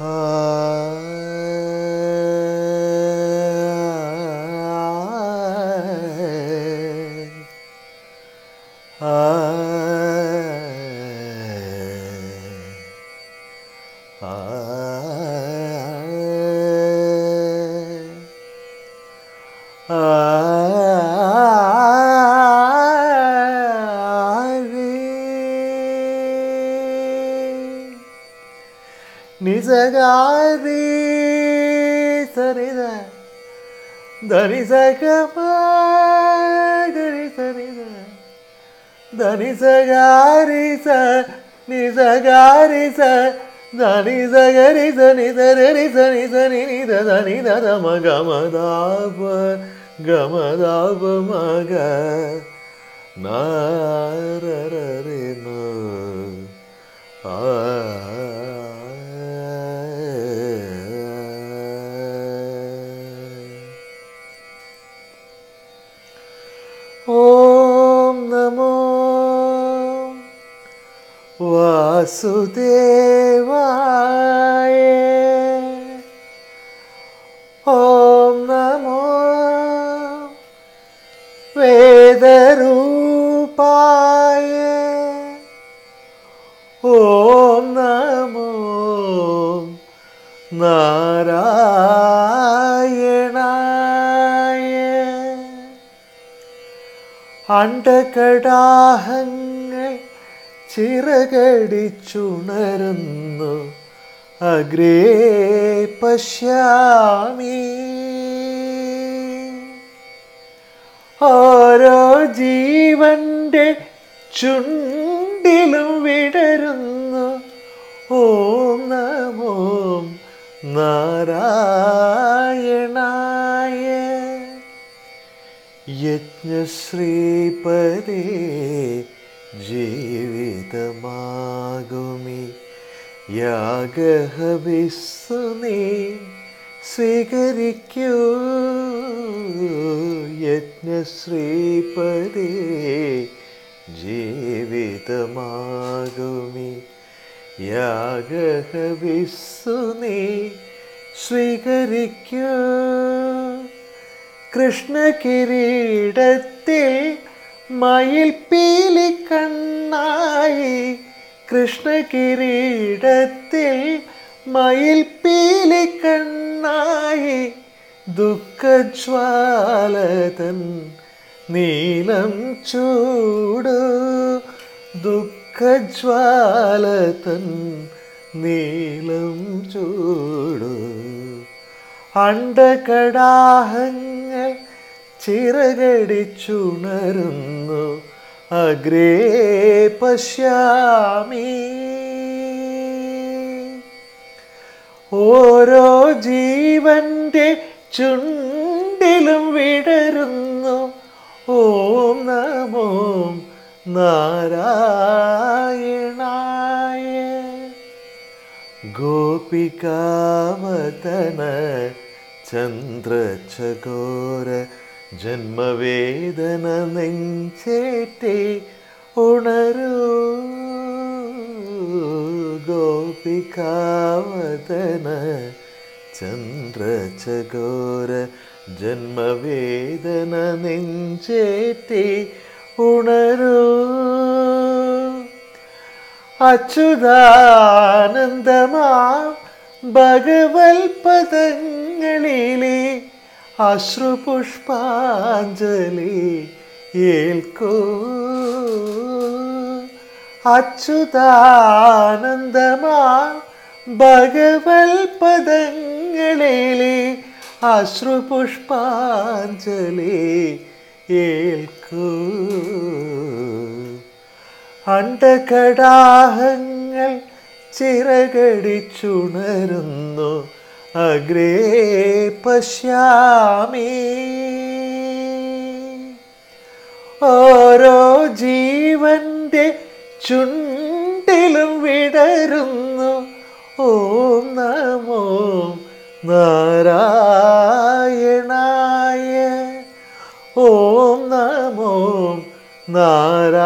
Uh... సరిద ధని సగమ గరి సరిద ధని సగారి స నిజగారి స ధని సగరి స నిధరి స నిధ నిధ ధని ధ మ గమదాప గమదాప మగ నారరే നമോ. വാസുദേവായ. ഓം നമോ. വേദരൂപായ. ഓം നമോ. നാരായണായ അണ്ടകടാഹങ്ങൾ ചിറകടിച്ചുണരുന്നു. അഗ്രേ പശ്യാമി. ഓരോ ജീവന്റെ ചുണ്ടിലും വിടരുന്നു. ഓം നമോ നാരായണായ യജ്ഞശ്രീപദേ ജീവിതമാകുമി. യാഗഹവിസ്സു നീ സ്വീകരിക്കൂ. യജ്ഞശ്രീപദേ ജീവിതമാകുമി. യാഗഹവിസ്സു നീ സ്വീകരിക്കൂ. കൃഷ്ണകിരീടത്തിൽ പീലി കണ്ണായി. കൃഷ്ണകിരീടത്തിൽ പീലി കണ്ണായി. ദുഃഖജ്വാലതൻ നീലം ചൂടു. ദുഃഖജ്വാലതൻ നീലം ചൂടു. അണ്ടകടാഹങ്ങൾ ചിറകടിച്ചുണരുന്നു. അഗ്രേ പശ്യാമി. ഓരോ ജീവന്റെ ചുണ്ടിലും വിടരുന്നു. ഓം നമോ നാരായണായ ഗോപികാവതന ചന്ദ്രചകോര ജന്മവേദന നെഞ്ചേറ്റി ഉണരൂ. ഗോപികാവതന ചന്ദ്രചകോര ജന്മവേദന നെഞ്ചേറ്റി ഉണരൂ. അച്യുതാനന്ദമാ ഭഗവൽ പദങ്ങളിലെ അശ്രുപുഷ്പാഞ്ജലി ഏൽക്കൂ. അച്യുതാനന്ദമാ ഭഗവൽപദങ്ങളിലെ അശ്രുപുഷ്പാഞ്ജലി ഏൽക്കൂ. അണ്ടകടാഹങ്ങൾ ചിറകടിച്ചുണരുന്നു. അഗ്രേ പശ്യാമി. ഓരോ ജീവന്റെ ചുണ്ടിലും വിടരുന്നു. ഓം നമോ നാരായണായ. ഓം നമോ നാരായണ